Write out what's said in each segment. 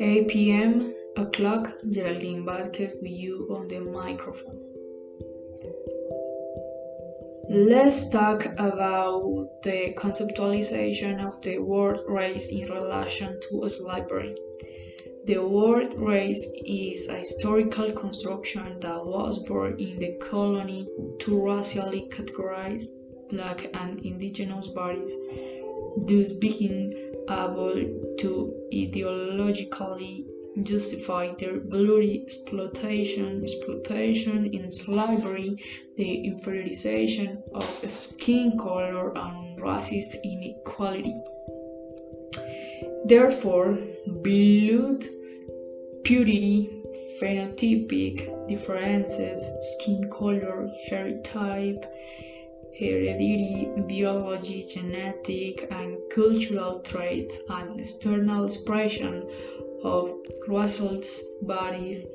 8 p.m. o'clock, Geraldine Vasquez with you on the microphone. Let's talk about the conceptualization of the word race in relation to slavery. The word race is a historical construction that was born in the colony to racially categorize black and indigenous bodies, thus being able to ideologically justify their bloody exploitation, exploitation in slavery, the inferiorization of skin color, and racist inequality. Therefore, blood purity, phenotypic differences, skin color, hair type, heredity, biology, genetic, and cultural traits, and external expression of results bodies,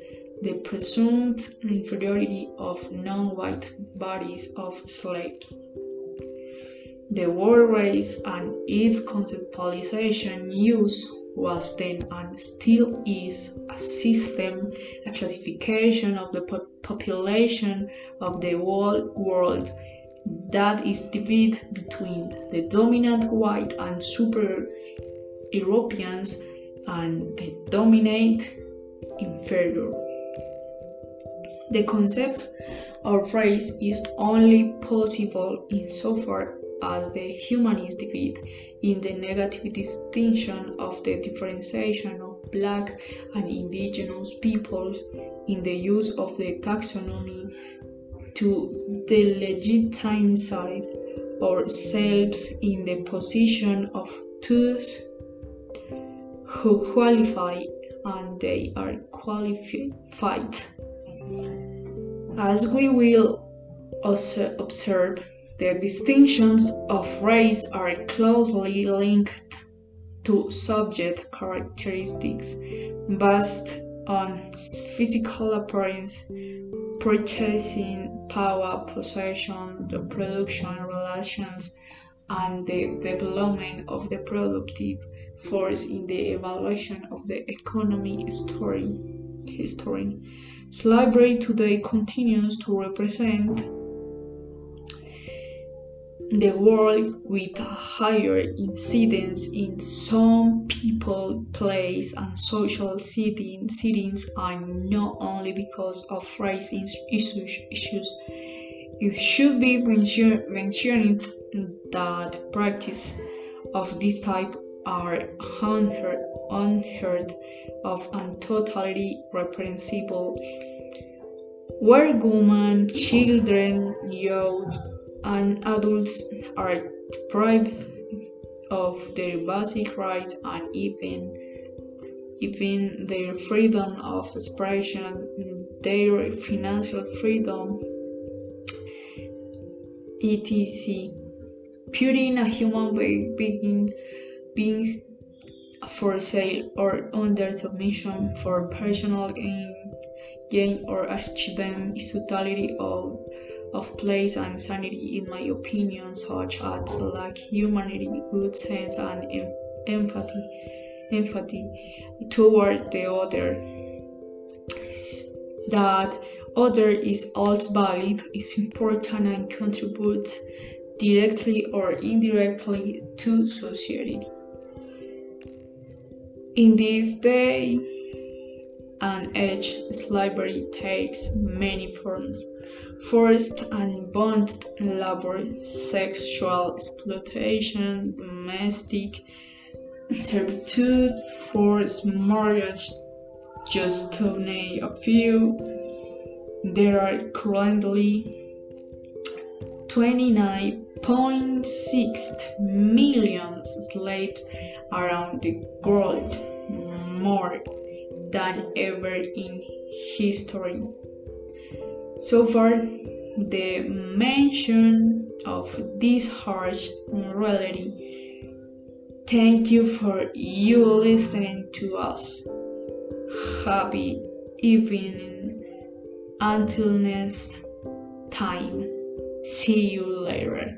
the presumed inferiority of non-white bodies of slaves. The word race and its conceptualization use was then and still is a system, a classification of the po- population of the whole world that is divided between the dominant white and super Europeans and the dominate inferior. The concept of race is only possible insofar as the humanist debate in the negative distinction of the differentiation of black and indigenous peoples in the use of the taxonomy to delegitimize ourselves in the position of those who qualify and they are qualified. As we will also observe, the distinctions of race are closely linked to subject characteristics based on physical appearance, purchasing power, possession, the production relations, and the development of the productive force in the evaluation of the economy story. History. Slavery today continues to represent the world with higher incidence in some people, place, and social setting, settings, are not only because of race issues. issues. It should be mention, mentioned that practice of this type are unheard, unheard of and totally reprehensible. Where women, children, youth, and adults are deprived of their basic rights and even even their freedom of expression, their financial freedom, etc. Putting a human being, being for sale or under submission for personal gain, gain or achievement is totality of of place and sanity in my opinion such as lack humanity good sense and em- empathy empathy toward the other. That other is also valid is important and contributes directly or indirectly to society. In this day and age slavery takes many forms. Forced and bonded labor, sexual exploitation, domestic servitude, forced marriage, just to name a few. There are currently 29.6 million slaves around the world, more than ever in history. So far, the mention of this harsh reality. Thank you for you listening to us. Happy evening until next time. See you later.